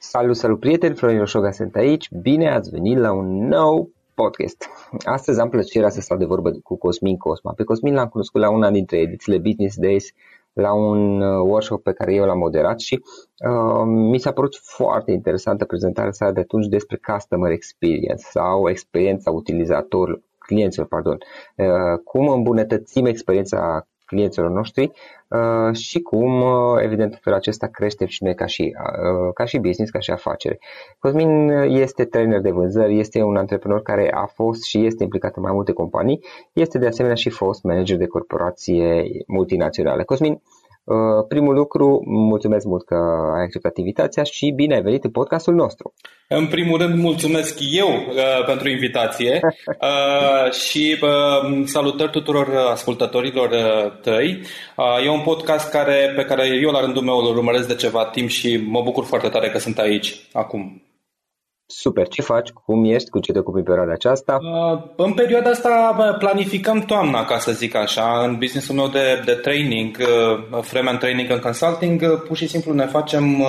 Salut, salut prieteni, Florin Roșoga sunt aici, bine ați venit la un nou podcast. Astăzi am plăcerea să stau de vorbă cu Cosmin Cosma. Pe Cosmin l-am cunoscut la una dintre edițiile Business Days, la un uh, workshop pe care eu l-am moderat și uh, mi s-a părut foarte interesantă prezentarea sa de atunci despre Customer Experience sau experiența utilizatorilor, clienților, pardon. Uh, cum îmbunătățim experiența clienților noștri uh, și cum, uh, evident, în felul acesta creștem și noi ca și, uh, ca și business, ca și afacere. Cosmin este trainer de vânzări, este un antreprenor care a fost și este implicat în mai multe companii, este de asemenea și fost manager de corporație multinaționale. Cosmin, Uh, primul lucru, mulțumesc mult că ai acceptat invitația și bine ai venit în podcastul nostru. În primul rând, mulțumesc eu uh, pentru invitație uh, și uh, salutări tuturor ascultătorilor uh, tăi. Uh, e un podcast care, pe care eu la rândul meu îl urmăresc de ceva timp și mă bucur foarte tare că sunt aici acum. Super. Ce faci? Cum ești? Cu ce te ocupi în perioada aceasta? Uh, în perioada asta planificăm toamna, ca să zic așa. În businessul meu de, de training, uh, Freeman Training and Consulting, uh, pur și simplu ne facem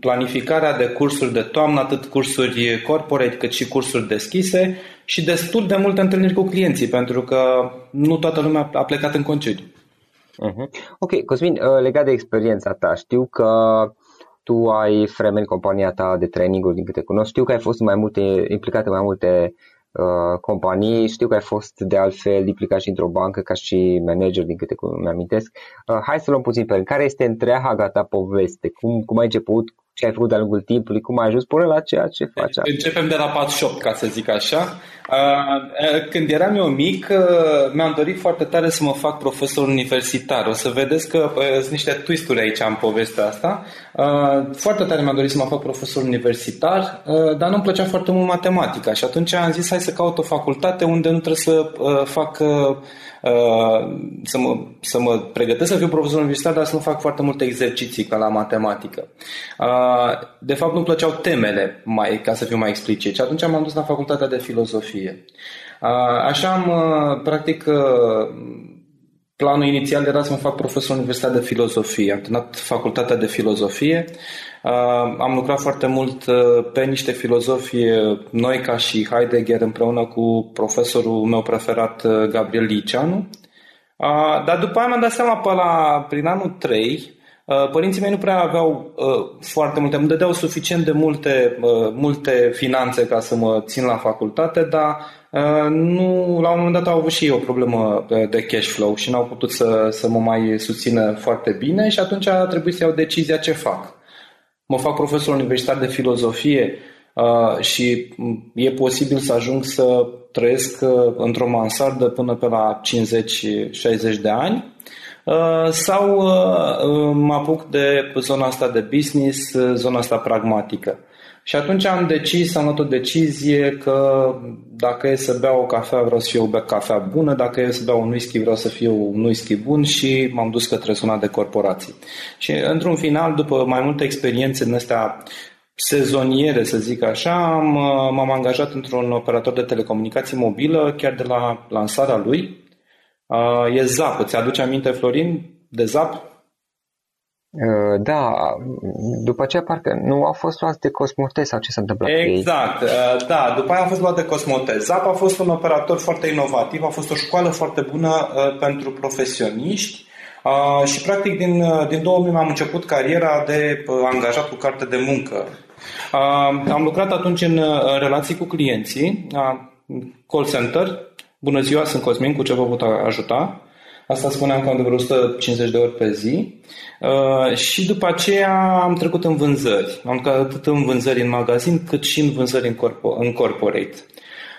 planificarea de cursuri de toamnă, atât cursuri corporate cât și cursuri deschise și destul de multe întâlniri cu clienții, pentru că nu toată lumea a plecat în concediu. Uh-huh. Ok, Cosmin, legat de experiența ta, știu că tu ai Fremen, compania ta de traininguri, din câte cunosc. Știu că ai fost mai multe, implicat în mai multe uh, companii. Știu că ai fost de altfel implicat și într-o bancă ca și manager, din câte mi-amintesc. Uh, hai să luăm puțin pe Care este întreaga ta poveste? Cum, cum ai început? Ce ai făcut de-a lungul timpului? Cum ai ajuns până la ceea ce faci? Începem de la pat shop, ca să zic așa. Când eram eu mic, mi-am dorit foarte tare să mă fac profesor universitar. O să vedeți că sunt niște twisturi aici în povestea asta. Foarte tare mi-am dorit să mă fac profesor universitar, dar nu-mi plăcea foarte mult matematica și atunci am zis hai să caut o facultate unde nu trebuie să fac să mă, să mă pregătesc să fiu profesor universitar, dar să nu fac foarte multe exerciții ca la matematică. De fapt, nu-mi plăceau temele, mai, ca să fiu mai explicit. Și atunci m-am dus la facultatea de filozofie. Așa am, practic, planul inițial era să mă fac profesor universitar de filozofie. Am terminat facultatea de filozofie. Am lucrat foarte mult pe niște filozofie noi ca și Heidegger împreună cu profesorul meu preferat Gabriel Liceanu. Dar după aia mi-am dat seama pe la, prin anul 3 Uh, părinții mei nu prea aveau uh, foarte multe, îmi dădeau suficient de multe, uh, multe finanțe ca să mă țin la facultate, dar nu, la un moment dat au avut și ei o problemă de cash flow și n-au putut să, să mă mai susțină foarte bine și atunci a trebuit să iau decizia ce fac. Mă fac profesor universitar de filozofie și e posibil să ajung să trăiesc într-o mansardă până pe la 50-60 de ani Uh, sau uh, uh, mă apuc de zona asta de business, zona asta pragmatică. Și atunci am decis, am luat o decizie că dacă e să beau o cafea, vreau să fie o cafea bună, dacă e să beau un whisky, vreau să fie un whisky bun și m-am dus către zona de corporații. Și într-un final, după mai multe experiențe în astea sezoniere, să zic așa, am, m-am angajat într-un operator de telecomunicații mobilă, chiar de la lansarea lui, Uh, e ZAP. Îți aduce aminte, Florin, de ZAP? Uh, da, după aceea parcă nu a fost luat de Cosmote sau ce s-a întâmplat Exact, uh, da, după aia a fost luat de Cosmote. ZAP a fost un operator foarte inovativ, a fost o școală foarte bună uh, pentru profesioniști uh, și practic din, uh, din 2000 am început cariera de uh, angajat cu carte de muncă. Uh, am lucrat atunci în, în relații cu clienții, uh, call center, Bună ziua, sunt Cosmin, cu ce vă pot ajuta? Asta spuneam cam de vreo 150 de ori pe zi. Uh, și după aceea am trecut în vânzări. Am lucrat atât în vânzări în magazin, cât și în vânzări în, corpo- în corporate.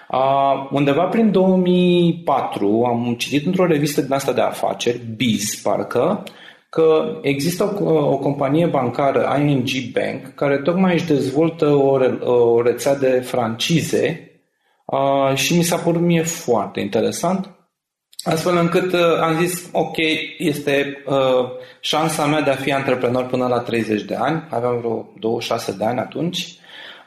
Uh, undeva prin 2004 am citit într-o revistă din asta de afaceri, Biz, parcă, că există o, o companie bancară, ING Bank, care tocmai își dezvoltă o, re, o rețea de francize Uh, și mi s-a părut mie foarte interesant, astfel încât uh, am zis, ok, este uh, șansa mea de a fi antreprenor până la 30 de ani, aveam vreo 26 de ani atunci,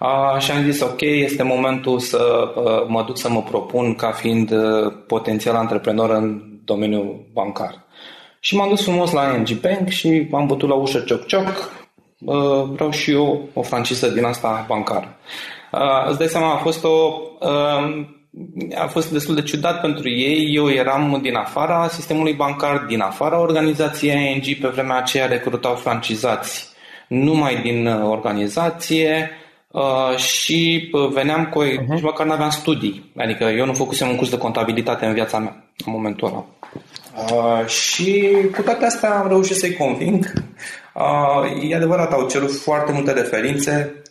uh, și am zis, ok, este momentul să uh, mă duc să mă propun ca fiind uh, potențial antreprenor în domeniul bancar. Și m-am dus frumos la ING Bank și m-am bătut la ușă cioc-cioc, uh, vreau și eu o franciză din asta bancară. Uh, îți dai seama, a fost o... Uh, a fost destul de ciudat pentru ei. Eu eram din afara sistemului bancar, din afara organizației ING, pe vremea aceea recrutau francizați numai din uh, organizație uh, și uh, veneam cu... Uh-huh. Nici măcar n-aveam studii. Adică eu nu făcusem un curs de contabilitate în viața mea, în momentul ăla. Uh, și cu toate astea am reușit să-i conving. Uh, e adevărat, au cerut foarte multe referințe,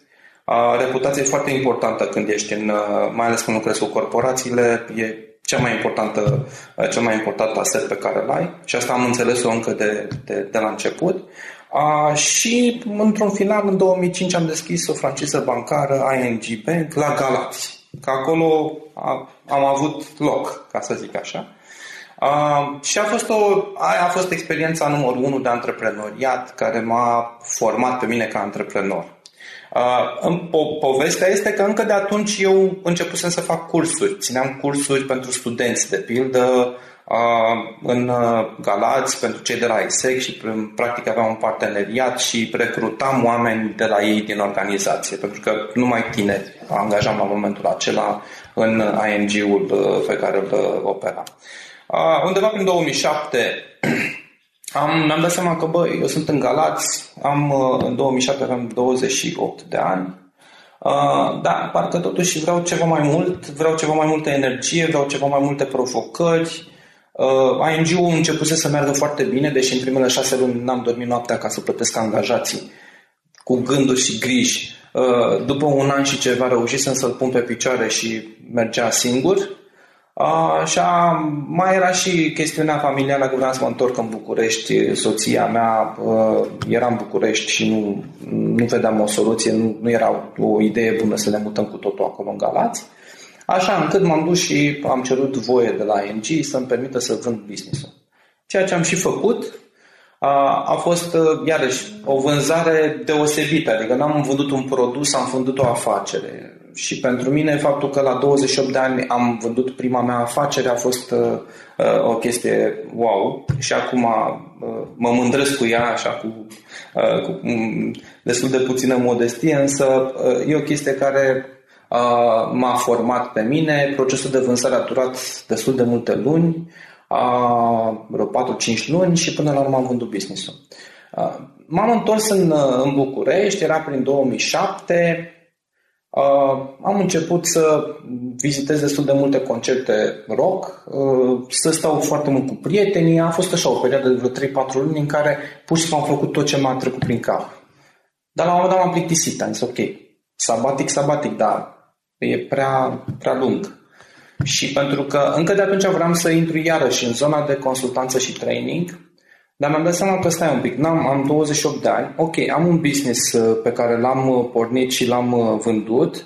Reputația e foarte importantă când ești în, mai ales când lucrezi cu corporațiile, e cea mai importantă, cel mai important aset pe care îl ai și asta am înțeles-o încă de, de, de la început. A, și într-un final, în 2005, am deschis o franciză bancară ING Bank la Galați. Că acolo a, am avut loc, ca să zic așa. A, și a fost o, aia a fost experiența numărul unu de antreprenoriat care m-a format pe mine ca antreprenor. Uh, po- povestea este că încă de atunci eu începusem să fac cursuri. Țineam cursuri pentru studenți, de pildă, în Galați pentru cei de la ISEC și practic aveam un parteneriat și recrutam oameni de la ei din organizație, pentru că numai tineri angajam la momentul acela în ING-ul pe care îl operam. Undeva prin 2007 am, mi-am dat seama că, băi, eu sunt în Galați, am, în 2007 aveam 28 de ani, Uh, da, parcă totuși vreau ceva mai mult, vreau ceva mai multă energie, vreau ceva mai multe provocări, Uh, ING-ul a început să meargă foarte bine, deși în primele șase luni n-am dormit noaptea ca să plătesc angajații cu gânduri și griji. Uh, după un an și ceva reușisem să-l pun pe picioare și mergea singur. Uh, și a, mai era și chestiunea familială că vreau să mă întorc în București. Soția mea uh, era în București și nu, nu vedeam o soluție, nu, nu era o idee bună să ne mutăm cu totul acolo în Galați. Așa încât m-am dus și am cerut voie de la ING să-mi permită să vând business-ul. Ceea ce am și făcut a, a fost, iarăși, o vânzare deosebită. Adică n-am vândut un produs, am vândut o afacere. Și pentru mine faptul că la 28 de ani am vândut prima mea afacere a fost uh, o chestie wow și acum uh, mă mândresc cu ea așa cu, uh, cu um, destul de puțină modestie, însă uh, e o chestie care m-a format pe mine. Procesul de vânzare a durat destul de multe luni, vreo 4-5 luni și până la urmă am vândut business-ul. M-am întors în, în București, era prin 2007, Uh, am început să vizitez destul de multe concerte rock, uh, să stau foarte mult cu prietenii. A fost așa o perioadă de vreo 3-4 luni în care pur și simplu am făcut tot ce m-a trecut prin cap. Dar la un moment dat m-am plictisit, am zis ok, sabatic, sabatic, dar e prea, prea lung. Și pentru că încă de atunci vreau să intru iarăși în zona de consultanță și training, dar mi-am dat seama că stai un pic, n-am, am 28 de ani, ok, am un business uh, pe care l-am uh, pornit și l-am uh, vândut,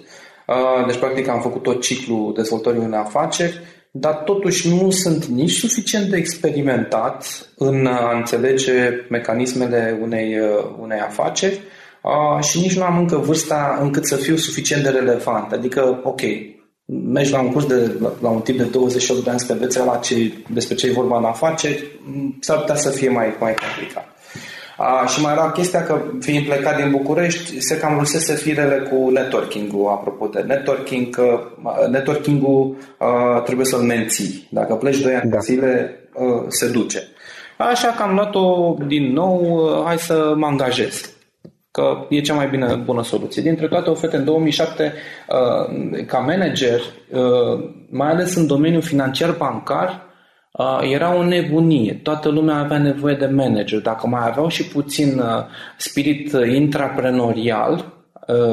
deci practic am făcut tot ciclul dezvoltării unei afaceri, dar totuși nu sunt nici suficient de experimentat în a înțelege mecanismele unei, unei afaceri, și nici nu am încă vârsta încât să fiu suficient de relevant. Adică, ok, mergi la un curs de, la, la un tip de 28 de ani să te la ce, despre ce e vorba în afaceri, s-ar putea să fie mai, mai complicat. A, și mai era chestia că, fiind plecat din București, se cam rusese firele cu networking-ul. Apropo de networking, că networking-ul a, trebuie să-l menții. Dacă pleci 2 ani da. zile, a, se duce. Așa că am luat-o din nou, hai să mă angajez că e cea mai bine bună soluție. Dintre toate oferte, în 2007, uh, ca manager, uh, mai ales în domeniul financiar bancar, uh, era o nebunie. Toată lumea avea nevoie de manager. Dacă mai aveau și puțin spirit intraprenorial,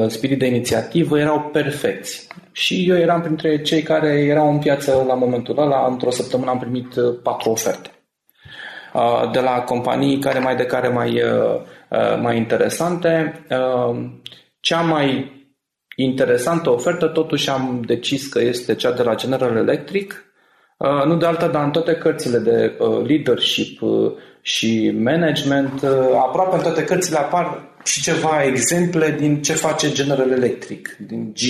spirit de inițiativă, erau perfecți. Și eu eram printre cei care erau în piață la momentul ăla. Într-o săptămână am primit patru oferte de la companii care mai de care mai Uh, mai interesante. Uh, cea mai interesantă ofertă totuși am decis că este cea de la General Electric, uh, nu de alta, dar în toate cărțile de leadership și management, aproape în toate cărțile apar și ceva exemple din ce face General Electric, din G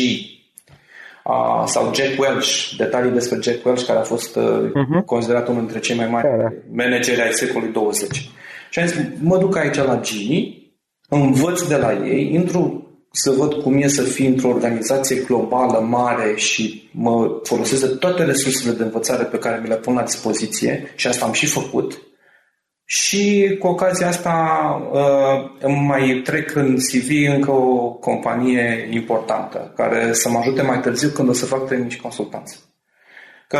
sau Jack Welch, detalii despre Jack Welch, care a fost uh-huh. considerat unul dintre cei mai mari da, da. manageri ai secolului 20. Și am zis, mă duc aici la Gini, învăț de la ei, intru să văd cum e să fii într-o organizație globală, mare și mă folosesc de toate resursele de învățare pe care mi le pun la dispoziție și asta am și făcut. Și cu ocazia asta uh, îmi mai trec în CV încă o companie importantă care să mă ajute mai târziu când o să fac training și consultanță. Că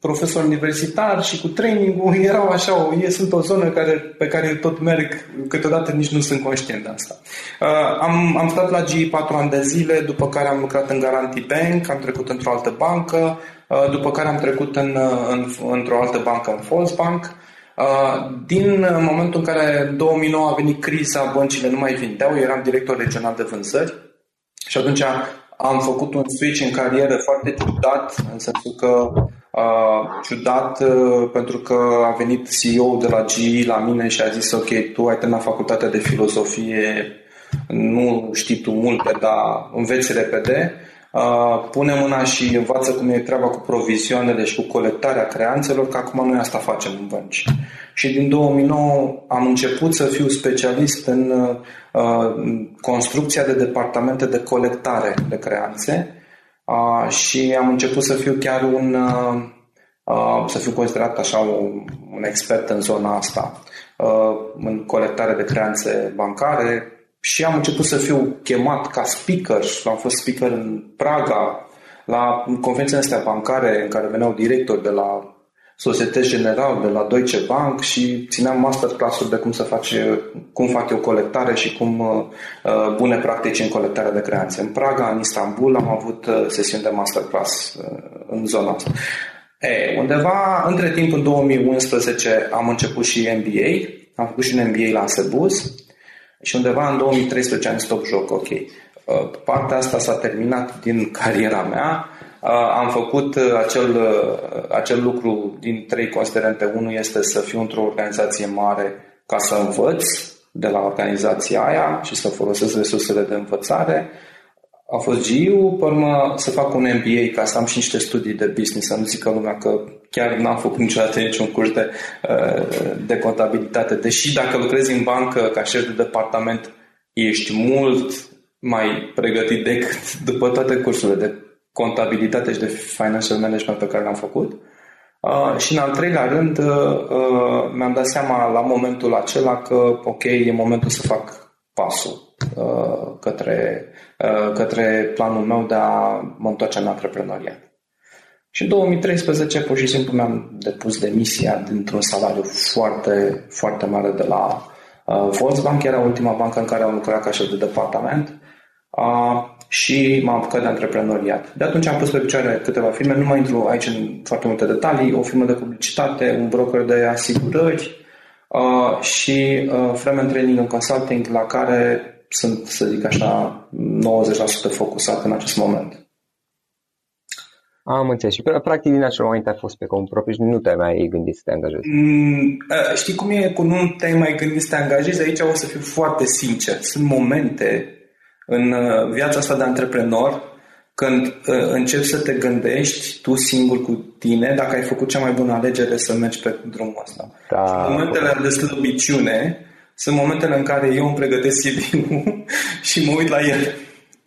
profesor universitar și cu training erau așa, o, e, sunt o zonă care, pe care eu tot merg, câteodată nici nu sunt conștient de asta. Uh, am, am stat la GE 4 ani de zile, după care am lucrat în Guarantee Bank, am trecut într-o altă bancă, uh, după care am trecut în, în, într-o altă bancă, în Volksbank. Uh, din momentul în care în 2009 a venit criza, băncile nu mai vindeau, eram director regional de vânzări și atunci am făcut un switch în carieră foarte ciudat, în sensul că uh, ciudat uh, pentru că a venit CEO de la GE la mine și a zis ok, tu ai terminat facultatea de filozofie, nu știi tu multe, dar înveți repede, uh, pune mâna și învață cum e treaba cu provizioanele și cu colectarea creanțelor, că acum noi asta facem în bănci. Și din 2009 am început să fiu specialist în uh, construcția de departamente de colectare de creanțe uh, și am început să fiu chiar un uh, uh, să fiu considerat așa un, un expert în zona asta, uh, în colectare de creanțe bancare și am început să fiu chemat ca speaker, am fost speaker în Praga, la conferințele astea bancare în care veneau directori de la Societe General, de la Deutsche Bank și țineam masterclass-uri de cum să face, cum fac eu colectare și cum uh, bune practici în colectarea de creanțe. În Praga, în Istanbul, am avut uh, sesiuni de masterclass uh, în zona asta. E, undeva, între timp, în 2011, am început și MBA. Am făcut și un MBA la Sebus și undeva în 2013 am stop joc, ok. Uh, partea asta s-a terminat din cariera mea. Uh, am făcut uh, acel, acel lucru din trei considerente. Unul este să fiu într-o organizație mare ca să învăț de la organizația aia și să folosesc resursele de învățare a fost GIU, pe urmă să fac un MBA ca să am și niște studii de business, să nu zică lumea că chiar n-am făcut niciodată niciun curs de, uh, de contabilitate. Deși dacă lucrezi în bancă ca șef de departament, ești mult mai pregătit decât după toate cursurile de contabilitate și de financial management pe care le-am făcut. Uh, și în al treilea rând, uh, uh, mi-am dat seama la momentul acela că, ok, e momentul să fac pasul uh, către, uh, către planul meu de a mă întoarce în antreprenoriat. Și în 2013 pur și simplu mi-am depus demisia dintr-un salariu foarte, foarte mare de la uh, Volksbank, era ultima bancă în care am lucrat ca șef de departament uh, și m-am apucat de antreprenoriat. De atunci am pus pe picioare câteva firme, nu mai intru aici în foarte multe detalii, o firmă de publicitate, un broker de asigurări, uh, și uh, Fremen Training and Consulting, la care sunt, să zic așa, 90% focusat în acest moment. Am înțeles. Și practic din acel moment ai fost pe cont propriu și nu te-ai mai gândit să te angajezi. Mm, știi cum e cu nu te-ai mai gândit să te angajezi? Aici o să fiu foarte sincer. Sunt momente în uh, viața asta de antreprenor când uh, începi să te gândești tu singur cu tine dacă ai făcut cea mai bună alegere să mergi pe drumul ăsta. Da. Și momentele de slăbiciune sunt momentele în care eu îmi pregătesc cv și mă uit la el.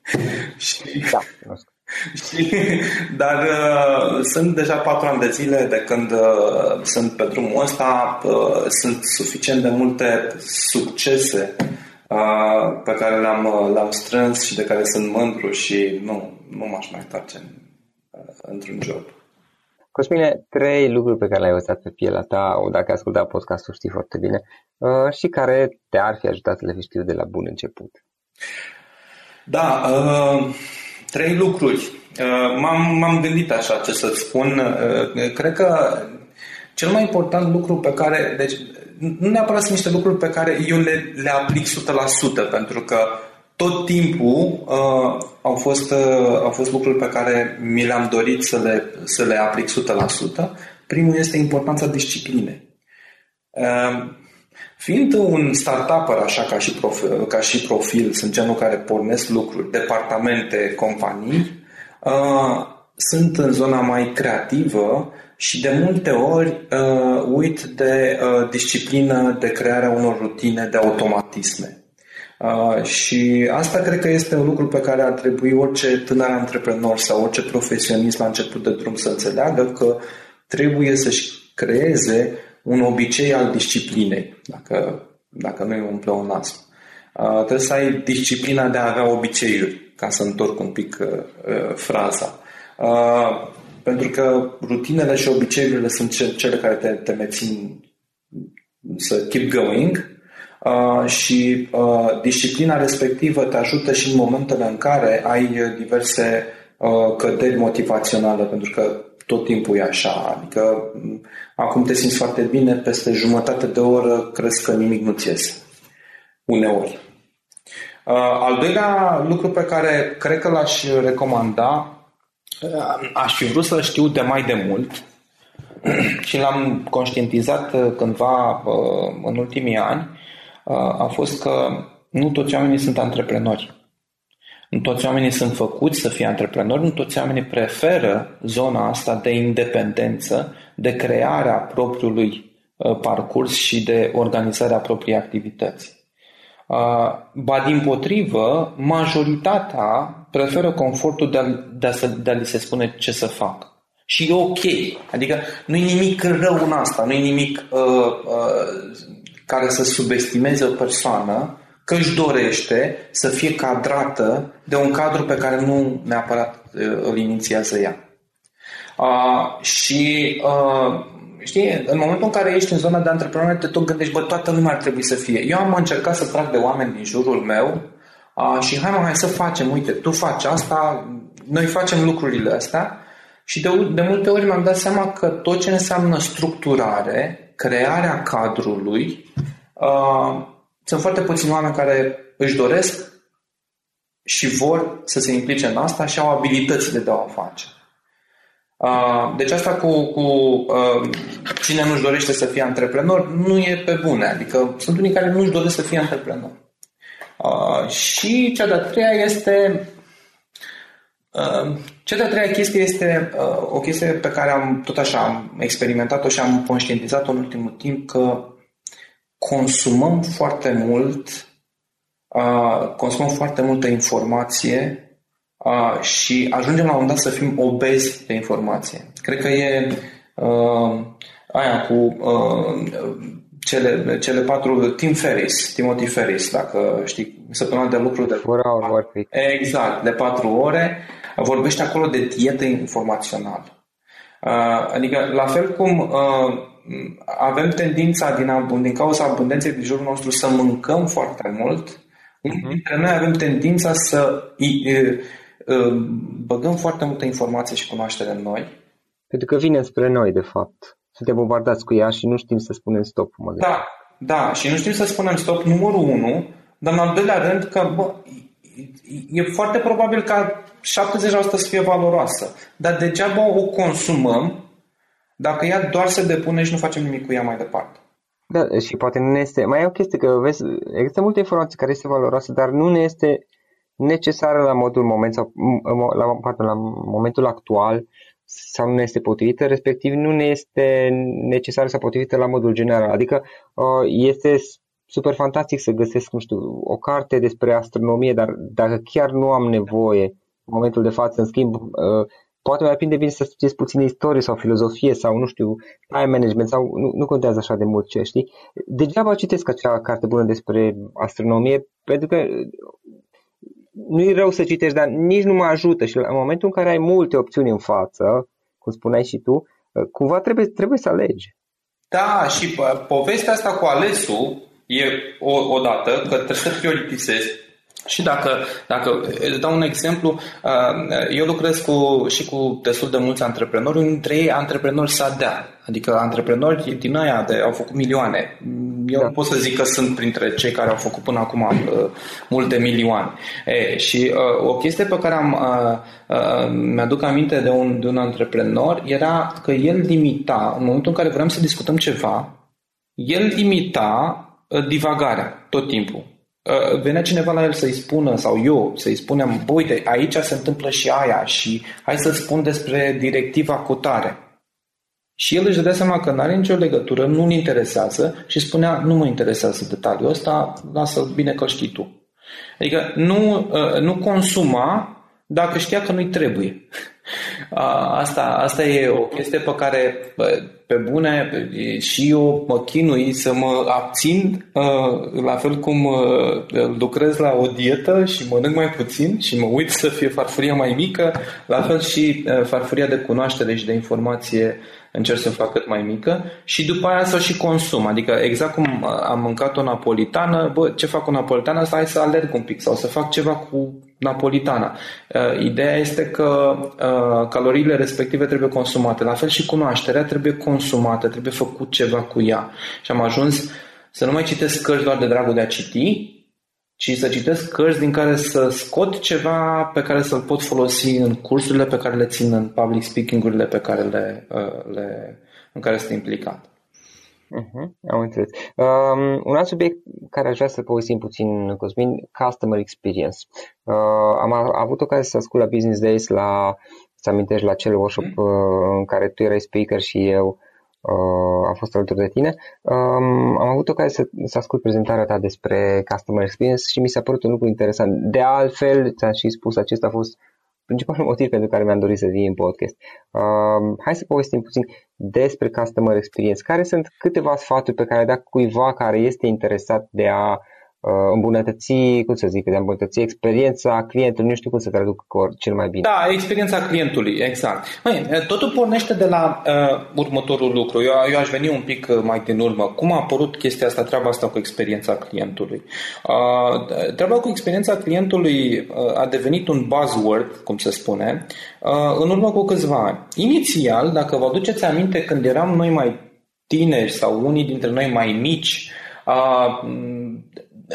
și, da, și, dar uh, sunt deja patru ani de zile de când uh, sunt pe drumul ăsta, uh, sunt suficient de multe succese uh, pe care le-am, uh, le-am strâns și de care sunt mândru și nu, nu m-aș mai întoarce în, uh, într-un job. Cosmine, trei lucruri pe care le-ai învățat pe pielea ta, o dacă ai ascultat podcastul știi foarte bine, uh, și care te-ar fi ajutat să le fi știut de la bun început. Da, uh, trei lucruri. Uh, m-am, m-am gândit așa ce să-ți spun. Uh, cred că cel mai important lucru pe care, deci nu neapărat sunt niște lucruri pe care eu le, le aplic 100%, pentru că tot timpul uh, au, fost, uh, au fost lucruri pe care mi le-am dorit să le, să le aplic 100%. Primul este importanța disciplinei. Uh, fiind un startup așa ca și, profil, ca și profil, sunt genul care pornesc lucruri, departamente, companii, uh, sunt în zona mai creativă și de multe ori uh, uit de uh, disciplină, de crearea unor rutine, de automatisme. Uh, și asta cred că este un lucru pe care ar trebui orice tânăr antreprenor sau orice profesionist la început de drum să înțeleagă că trebuie să-și creeze un obicei al disciplinei, dacă, dacă nu e un pleonasm. Uh, trebuie să ai disciplina de a avea obiceiuri, ca să întorc un pic uh, uh, fraza. Uh, pentru că rutinele și obiceiurile sunt cele care te, te mențin să keep going Uh, și uh, disciplina respectivă te ajută și în momentele în care ai diverse uh, căderi motivaționale, pentru că tot timpul e așa. Adică mm, acum te simți foarte bine, peste jumătate de oră crezi că nimic nu-ți iese. Uneori. Al doilea lucru pe care cred că l-aș recomanda, aș fi vrut să știu de mai de mult și l-am conștientizat cândva în ultimii ani, a fost că nu toți oamenii sunt antreprenori. Nu toți oamenii sunt făcuți să fie antreprenori, nu toți oamenii preferă zona asta de independență, de crearea propriului uh, parcurs și de organizarea propriei activități. Uh, ba din potrivă, majoritatea preferă confortul de a, de, a, de a li se spune ce să fac. Și e ok. Adică nu e nimic rău în asta, nu e nimic uh, uh, care să subestimeze o persoană că își dorește să fie cadrată de un cadru pe care nu neapărat uh, îl inițiază ea. Uh, și uh, știi, în momentul în care ești în zona de antreprenoriat, te tot gândești, bă, toată lumea ar trebui să fie. Eu am încercat să trag de oameni din jurul meu uh, și hai mă, hai să facem, uite, tu faci asta, noi facem lucrurile astea și de, de multe ori mi-am dat seama că tot ce înseamnă structurare, crearea cadrului, uh, sunt foarte puțini oameni care își doresc și vor să se implice în asta și au abilitățile de a o face. Uh, deci asta cu, cu uh, cine nu-și dorește să fie antreprenor nu e pe bune. Adică sunt unii care nu-și doresc să fie antreprenor. Uh, și cea de-a treia este cea de-a treia chestie este o chestie pe care am tot așa am experimentat-o și am conștientizat-o în ultimul timp că consumăm foarte mult, uh, consumăm foarte multă informație uh, și ajungem la un dat să fim obezi de informație. Cred că e uh, aia cu uh, cele, cele patru, Tim Ferris, Timothy Ferris, dacă știi, săptămâna de lucru de... Four hour work week. Exact, de patru ore. Vorbește acolo de dietă informațională. Uh, adică, la fel cum uh, avem tendința din, abund, din cauza abundenței din jurul nostru să mâncăm foarte mult, uh-huh. dintre noi avem tendința să băgăm foarte multă informație și cunoaștere în noi. Pentru că vine spre noi, de fapt. Suntem bombardați cu ea și nu știm să spunem stop. Mă da, da, și nu știm să spunem stop, numărul unu, dar în al doilea rând că bă, e foarte probabil ca 70% să fie valoroasă. Dar degeaba o consumăm dacă ea doar se depune și nu facem nimic cu ea mai departe. Da, și poate nu ne este... Mai e o chestie că, vezi, există multe informații care este valoroasă, dar nu ne este necesară la modul moment sau la, pardon, la momentul actual sau nu ne este potrivită, respectiv nu ne este necesară sau potrivită la modul general. Adică uh, este super fantastic să găsesc, nu știu, o carte despre astronomie, dar dacă chiar nu am nevoie în momentul de față, în schimb, uh, poate mai prinde bine să studiezi puțin istorie sau filozofie sau, nu știu, time management sau nu, nu contează așa de mult ce știi. Degeaba citesc acea carte bună despre astronomie, pentru că nu e rău să citești, dar nici nu mă ajută și în momentul în care ai multe opțiuni în față, cum spuneai și tu, cumva trebuie, trebuie să alegi. Da, și povestea asta cu alesul e o, o dată că trebuie să prioritizezi și dacă, dacă îți dau un exemplu, eu lucrez cu, și cu destul de mulți antreprenori, unul dintre ei antreprenori sadea, adică antreprenori din aia de, au făcut milioane. Eu da. pot să zic că sunt printre cei care au făcut până acum uh, multe milioane. E, și uh, o chestie pe care am, uh, uh, mi-aduc aminte de un, de un antreprenor era că el limita, în momentul în care vreau să discutăm ceva, el limita uh, divagarea tot timpul. Uh, venea cineva la el să-i spună, sau eu să-i spunem, bă, uite, aici se întâmplă și aia și hai să-ți spun despre directiva cotare. Și el își dădea seama că nu are nicio legătură, nu-l interesează și spunea, nu mă interesează detaliul ăsta, lasă bine că știi tu. Adică nu, uh, nu consuma dacă știa că nu-i trebuie. Asta, asta e o chestie pe care, pe bune, și eu mă chinui să mă abțin, la fel cum lucrez la o dietă și mănânc mai puțin și mă uit să fie farfuria mai mică, la fel și farfuria de cunoaștere și de informație încerc să fac cât mai mică și după aia să o și consum. Adică exact cum am mâncat o napolitană, bă, ce fac cu napolitana? Asta hai să alerg un pic sau să fac ceva cu napolitana. Uh, ideea este că uh, caloriile respective trebuie consumate. La fel și cunoașterea trebuie consumată, trebuie făcut ceva cu ea. Și am ajuns să nu mai citesc cărți doar de dragul de a citi, ci să citesc cărți din care să scot ceva pe care să-l pot folosi în cursurile pe care le țin, în public speaking-urile pe care le, uh, le, în care sunt implicat. Uh-huh, am înțeles. Um, un alt subiect care aș vrea să povestim puțin, Cosmin, customer experience. Uh, am avut ocazia să ascult la Business Days, la, să amintești, la acel workshop uh, în care tu erai speaker și eu uh, am fost alături de tine. Um, am avut ocazia să, să ascult prezentarea ta despre customer experience și mi s-a părut un lucru interesant. De altfel, ți-am și spus, acesta a fost principalul motiv pentru care mi-am dorit să vii în podcast. Uh, hai să povestim puțin despre customer experience. Care sunt câteva sfaturi pe care le da cuiva care este interesat de a Uh, îmbunătăți, cum să zic, de a îmbunătăți experiența clientului, nu știu cum să traduc cel mai bine. Da, experiența clientului, exact. Măi, totul pornește de la uh, următorul lucru. Eu, eu aș veni un pic uh, mai din urmă. Cum a apărut chestia asta, treaba asta cu experiența clientului? Uh, treaba cu experiența clientului uh, a devenit un buzzword, cum se spune, uh, în urmă cu câțiva ani. Inițial, dacă vă aduceți aminte, când eram noi mai tineri sau unii dintre noi mai mici, uh,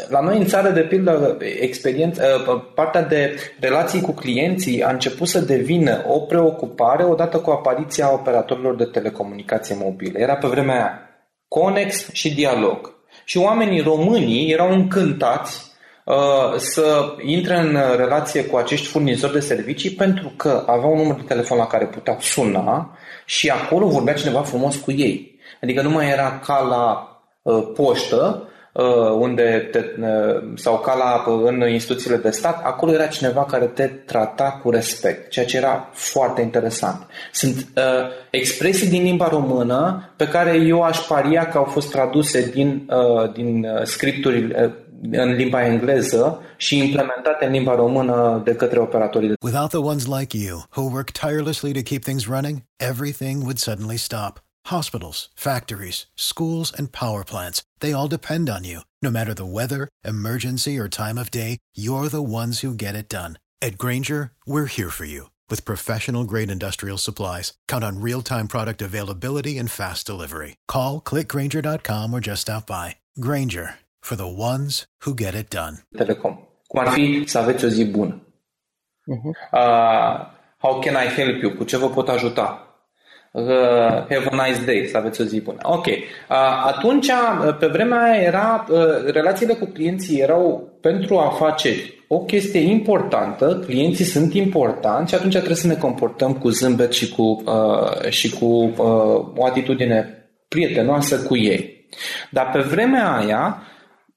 la noi în țară, de pildă, experiență, ă, partea de relații cu clienții a început să devină o preocupare odată cu apariția operatorilor de telecomunicație mobile. Era pe vremea aia Conex și Dialog. Și oamenii românii erau încântați uh, să intre în relație cu acești furnizori de servicii pentru că aveau un număr de telefon la care puteau suna și acolo vorbea cineva frumos cu ei. Adică nu mai era ca la uh, poștă, Uh, unde te, uh, sau ca la, uh, în instituțiile de stat, acolo era cineva care te trata cu respect, ceea ce era foarte interesant. Sunt uh, expresii din limba română pe care eu aș paria că au fost traduse din, uh, din scripturi uh, în limba engleză și implementate în limba română de către operatorii de Without the ones like you, who work tirelessly to keep things running, everything would suddenly stop. Hospitals, factories, schools, and power plants, they all depend on you. No matter the weather, emergency, or time of day, you're the ones who get it done. At Granger, we're here for you with professional grade industrial supplies. Count on real time product availability and fast delivery. Call clickgranger.com or just stop by. Granger for the ones who get it done. Telecom. Cum ar fi să aveți o zi bună. Uh-huh. Uh, how can I help you? Cu ce vă pot ajuta? Uh, have a nice day, să aveți o zi bună. Ok. Uh, atunci, uh, pe vremea aia era, uh, relațiile cu clienții erau pentru afaceri o chestie importantă, clienții sunt importanti și atunci trebuie să ne comportăm cu zâmbet și cu, uh, și cu uh, o atitudine prietenoasă cu ei. Dar pe vremea aia,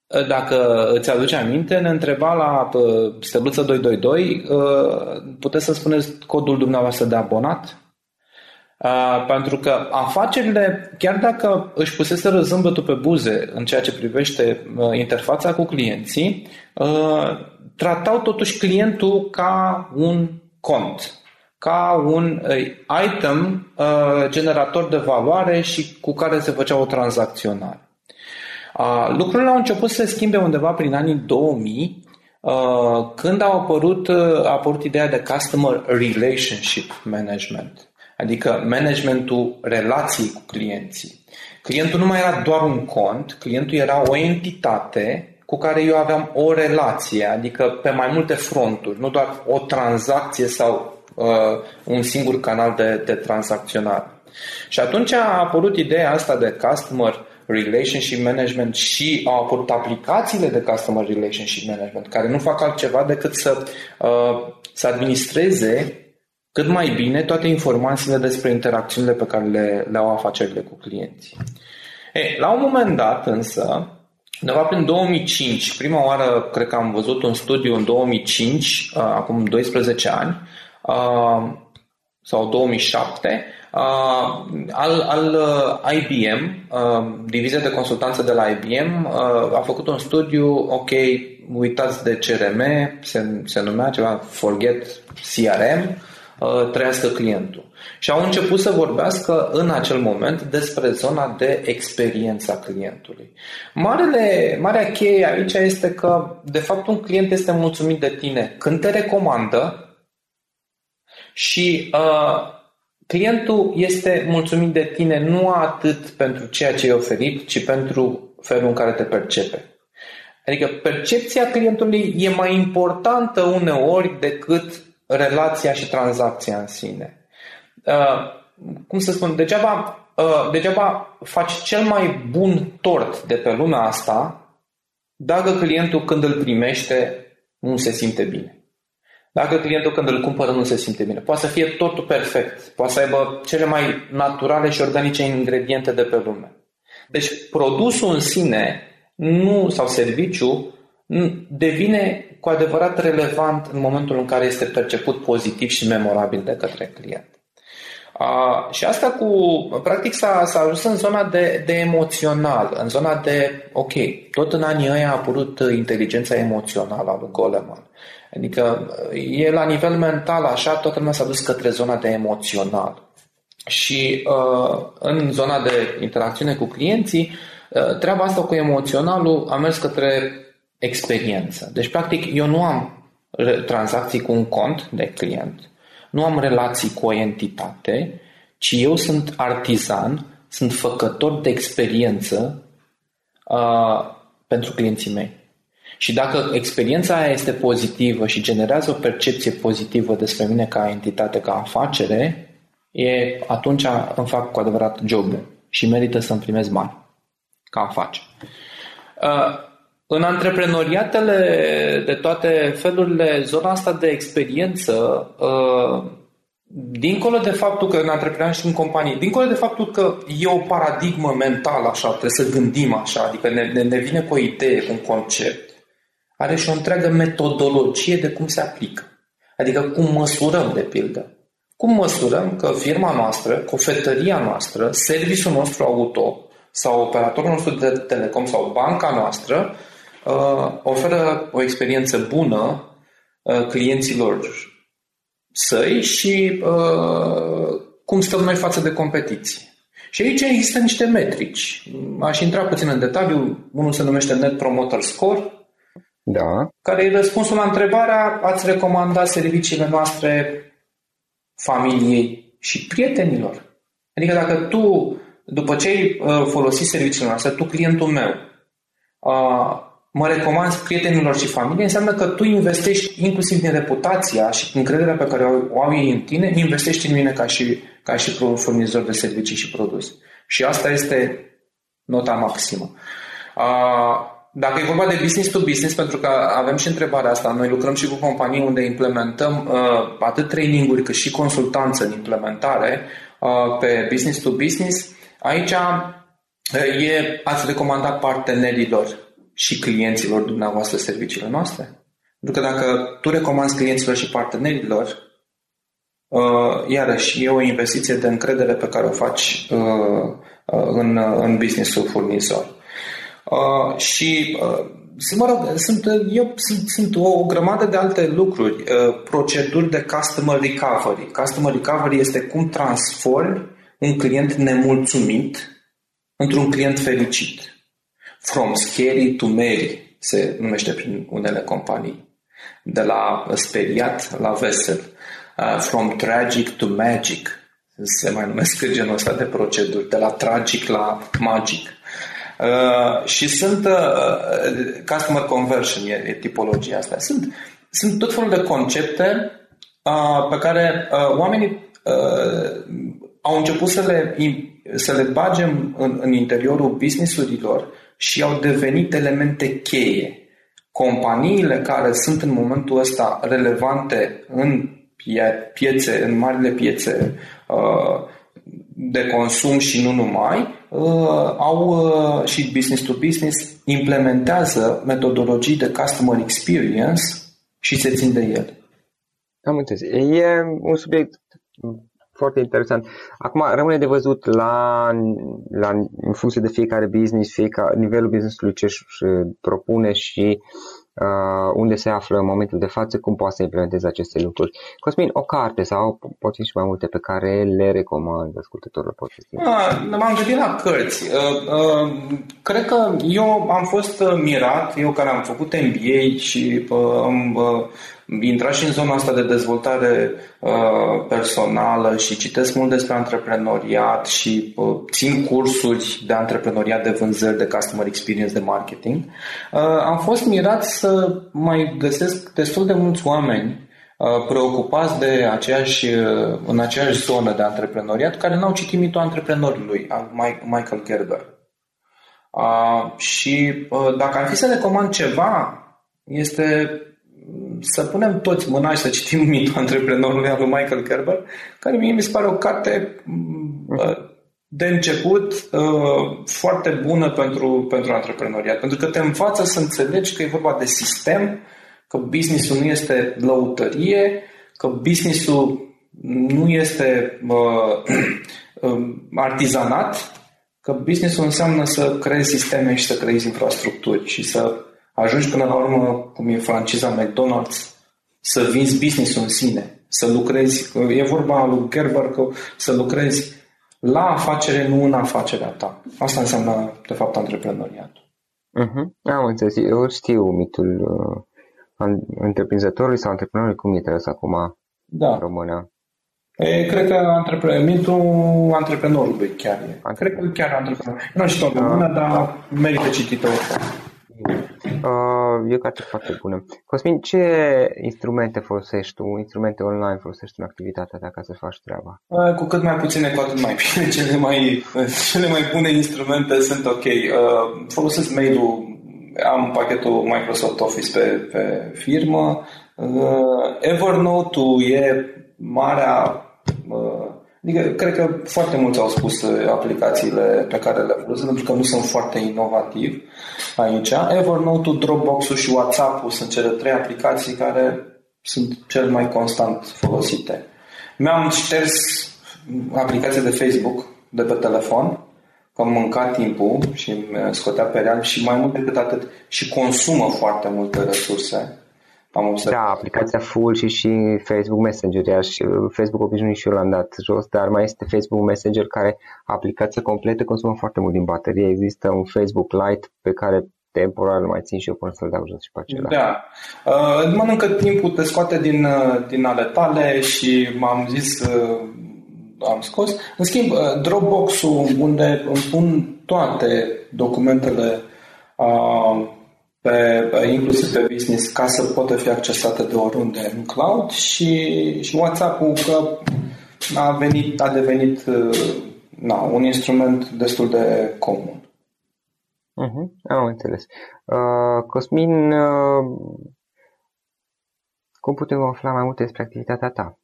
uh, dacă îți aduce aminte, ne întreba la uh, stăbluță 222, uh, puteți să spuneți codul dumneavoastră de abonat? Uh, pentru că afacerile, chiar dacă își puseseră zâmbetul pe buze în ceea ce privește uh, interfața cu clienții, uh, tratau totuși clientul ca un cont, ca un uh, item uh, generator de valoare și cu care se făcea o tranzacționare. Uh, lucrurile au început să se schimbe undeva prin anii 2000, uh, când a apărut, uh, a apărut ideea de Customer Relationship Management adică managementul relației cu clienții. Clientul nu mai era doar un cont, clientul era o entitate cu care eu aveam o relație, adică pe mai multe fronturi, nu doar o tranzacție sau uh, un singur canal de, de tranzacționare. Și atunci a apărut ideea asta de customer relationship management și au apărut aplicațiile de customer relationship management care nu fac altceva decât să, uh, să administreze cât mai bine toate informațiile despre interacțiunile pe care le, le au afacerile cu clienții. Ei, la un moment dat însă, undeva prin 2005, prima oară cred că am văzut un studiu în 2005, uh, acum 12 ani, uh, sau 2007, uh, al, al IBM, divizia de consultanță de la IBM, a făcut un studiu, ok, uitați de CRM, se, se numea ceva Forget CRM, Uh, trăiască clientul. Și au început să vorbească în acel moment despre zona de experiență a clientului. Marele, marea cheie aici este că, de fapt, un client este mulțumit de tine când te recomandă și uh, clientul este mulțumit de tine nu atât pentru ceea ce ai oferit, ci pentru felul în care te percepe. Adică percepția clientului e mai importantă uneori decât relația și tranzacția în sine. Uh, cum să spun, degeaba, uh, degeaba faci cel mai bun tort de pe lumea asta dacă clientul când îl primește nu se simte bine. Dacă clientul când îl cumpără nu se simte bine. Poate să fie totul perfect. Poate să aibă cele mai naturale și organice ingrediente de pe lume. Deci produsul în sine nu, sau serviciu devine cu adevărat relevant în momentul în care este perceput pozitiv și memorabil de către client. A, și asta cu, practic s-a, s-a ajuns în zona de, de emoțional, în zona de, ok, tot în anii ăia a apărut inteligența emoțională a lui Goleman. Adică e la nivel mental așa, toată lumea s-a dus către zona de emoțional. Și uh, în zona de interacțiune cu clienții, uh, treaba asta cu emoționalul a mers către experiență. Deci, practic, eu nu am tranzacții cu un cont de client, nu am relații cu o entitate, ci eu sunt artizan, sunt făcător de experiență uh, pentru clienții mei. Și dacă experiența aia este pozitivă și generează o percepție pozitivă despre mine ca entitate, ca afacere, e, atunci îmi fac cu adevărat jobul și merită să-mi primesc bani ca afacere. Uh, în antreprenoriatele de toate felurile, zona asta de experiență, uh, dincolo de faptul că în antreprenoriat și în companii, dincolo de faptul că e o paradigmă mentală așa, trebuie să gândim așa, adică ne, ne, ne vine cu o idee, cu un concept, are și o întreagă metodologie de cum se aplică. Adică cum măsurăm, de pildă. Cum măsurăm că firma noastră, cofetăria noastră, serviciul nostru auto sau operatorul nostru de telecom sau banca noastră uh, oferă o experiență bună uh, clienților săi și uh, cum stăm noi față de competiție. Și aici există niște metrici. Aș intra puțin în detaliu. Unul se numește Net Promoter Score, da. care e răspunsul la întrebarea ați recomanda serviciile noastre familiei și prietenilor. Adică dacă tu, după ce ai uh, folosit serviciile noastre, tu, clientul meu, uh, mă recomanzi prietenilor și familiei, înseamnă că tu investești inclusiv din reputația și încrederea pe care o au ei în tine, investești în mine ca și, ca și furnizor de servicii și produse. Și asta este nota maximă. Uh, dacă e vorba de business to business, pentru că avem și întrebarea asta, noi lucrăm și cu companii unde implementăm uh, atât traininguri cât și consultanță în implementare uh, pe business to business, aici uh, e, ați recomanda partenerilor și clienților dumneavoastră serviciile noastre? Pentru că dacă tu recomanzi clienților și partenerilor, uh, iarăși e o investiție de încredere pe care o faci uh, uh în, în business-ul furnizor. Uh, și uh, mă rog, sunt, eu, sunt, sunt o, o grămadă de alte lucruri. Uh, proceduri de customer recovery. Customer recovery este cum transformi un client nemulțumit într-un client fericit. From scary to merry se numește prin unele companii. De la speriat la vesel. Uh, from tragic to magic se mai numesc genul ăsta de proceduri. De la tragic la magic. Uh, și sunt uh, customer conversion, e, e tipologia asta. Sunt, sunt tot felul de concepte uh, pe care uh, oamenii uh, au început să le, să le bagem în, în interiorul businessurilor și au devenit elemente cheie. Companiile care sunt în momentul ăsta relevante în pie, piețe, în marile piețe uh, de consum și nu numai, uh, au uh, și business to business implementează metodologii de customer experience și se țin de el. Am înțeles. E un subiect foarte interesant. Acum rămâne de văzut la, la, în funcție de fiecare business, fiecare, nivelul businessului ce își propune și uh, unde se află în momentul de față, cum poate să implementeze aceste lucruri. Cosmin, o carte sau poate și mai multe pe care le recomand ascultătorilor podcastului? Ah, m-am gândit la cărți. Uh, uh, cred că eu am fost uh, mirat, eu care am făcut MBA și uh, am uh, intrat și în zona asta de dezvoltare uh, personală și citesc mult despre antreprenoriat și uh, țin cursuri de antreprenoriat, de vânzări, de customer experience, de marketing. Uh, am fost mirat să mai găsesc destul de mulți oameni preocupați de aceeași, în aceeași zonă de antreprenoriat care n-au citit mitul antreprenorului, al Michael Gerber. Și dacă ar fi să recomand ceva, este să punem toți mâna și să citim mitul antreprenorului al lui Michael Gerber, care mie mi se pare o carte de început foarte bună pentru, pentru antreprenoriat, pentru că te învață să înțelegi că e vorba de sistem, că businessul nu este lăutărie, că businessul nu este uh, artizanat, că businessul înseamnă să creezi sisteme și să creezi infrastructuri și să ajungi până la urmă, cum e franciza McDonald's, să vinzi businessul în sine, să lucrezi, e vorba lui Gerber că să lucrezi la afacere, nu în afacerea ta. Asta înseamnă, de fapt, antreprenoriatul. Uh-huh. Am înțeles. Eu știu mitul uh, întreprinzătorului sau antreprenorului, cum e tras acum da. în română? E, cred că antrepre... mitul antreprenorului chiar e. Antreprenor. Cred că chiar antreprenor. Nu știu în română, dar merită citită oricum. Uh, e o carte foarte bună. Cosmin, ce instrumente folosești tu, instrumente online folosești în activitatea ta ca să faci treaba? Uh, cu cât mai puține, cu atât mai bine. Cele mai, cele mai bune instrumente sunt ok. Uh, folosesc mail-ul am pachetul Microsoft Office pe, pe firmă. Uh, Evernote-ul e marea uh, Adică, cred că foarte mulți au spus uh, aplicațiile pe care le folosesc, pentru că nu sunt foarte inovativi aici. Evernote-ul, Dropbox-ul și WhatsApp-ul sunt cele trei aplicații care sunt cel mai constant folosite. Mi-am șters aplicația de Facebook de pe telefon că am mâncat timpul și îmi scotea pe real și mai mult decât atât și consumă foarte multe resurse. Am observat. Da, aplicația full și și Facebook Messenger, iar și Facebook obișnuit și eu l-am dat jos, dar mai este Facebook Messenger care aplicația completă consumă foarte mult din baterie. Există un Facebook Lite pe care temporar mai țin și eu până să-l dau jos și pe acela. Da. Uh, mănâncă timpul, te scoate din, uh, din ale tale și m-am zis uh, am scos. În schimb, uh, Dropbox-ul unde îmi pun toate documentele uh, pe, inclusiv pe business ca să poată fi accesate de oriunde în cloud și, și WhatsApp-ul că a, venit, a devenit uh, na, un instrument destul de comun. Uh-huh, am înțeles. Uh, Cosmin, uh, cum putem afla mai multe despre activitatea ta?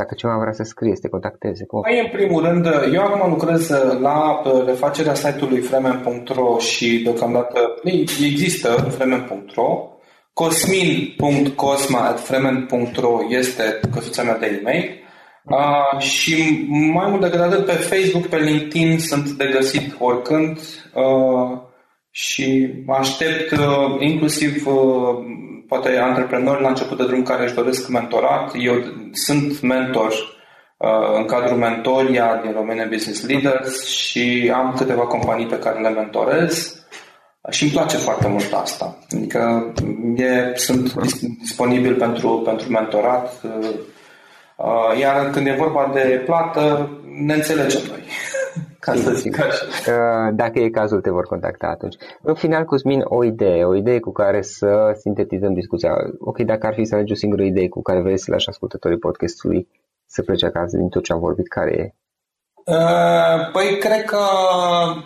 Dacă cineva vrea să scrie, să te contacteze. Cum? Păi, în primul rând, eu acum lucrez la refacerea site-ului fremen.ro și deocamdată există fremen.ro. cosmin.cosma.fremen.ro este căsuța mea de e-mail. Uh, și mai mult decât atât, pe Facebook, pe LinkedIn sunt de găsit oricând uh, și aștept uh, inclusiv uh, poate antreprenori la început de drum care își doresc mentorat. Eu sunt mentor uh, în cadrul Mentoria din Romania Business Leaders și am câteva companii pe care le mentorez și îmi place foarte mult asta. Adică e, sunt disponibil pentru, pentru mentorat, uh, iar când e vorba de plată, ne înțelegem noi. Ca să zic așa. Dacă e cazul, te vor contacta atunci. În final, Cosmin, o idee, o idee cu care să sintetizăm discuția. Ok, dacă ar fi să alegi o singură idee cu care vrei să lași ascultătorii podcastului să plece acasă din tot ce am vorbit, care e? Uh, păi cred că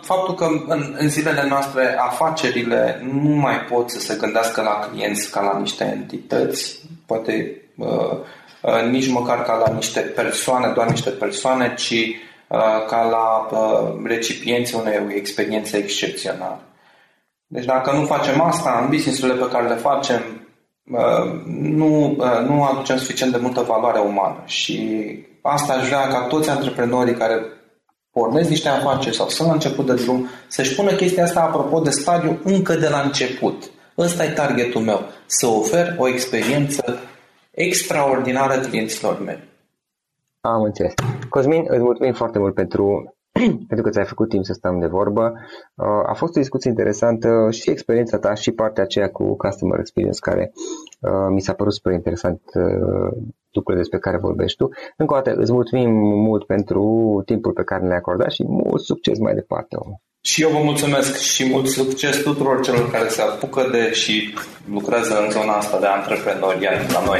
faptul că în, în zilele noastre afacerile nu mai pot să se gândească la clienți ca la niște entități, poate uh, uh, nici măcar ca la niște persoane, doar niște persoane, ci Uh, ca la uh, recipienții unei experiențe excepționale. Deci dacă nu facem asta în businessurile pe care le facem, uh, nu, nu aducem suficient de multă valoare umană și asta aș vrea ca toți antreprenorii care pornesc niște afaceri sau sunt la început de drum să-și pună chestia asta apropo de stadiu încă de la început. Ăsta e targetul meu, să ofer o experiență extraordinară clienților mei. Am înțeles. Cosmin, îți mulțumim foarte mult pentru, pentru că ți-ai făcut timp să stăm de vorbă. Uh, a fost o discuție interesantă și experiența ta și partea aceea cu Customer Experience care uh, mi s-a părut super interesant uh, lucrurile despre care vorbești tu. Încă o dată îți mulțumim mult pentru timpul pe care ne-ai acordat și mult succes mai departe. Și eu vă mulțumesc și mult succes tuturor celor care se apucă de și lucrează în zona asta de antreprenoriat la noi.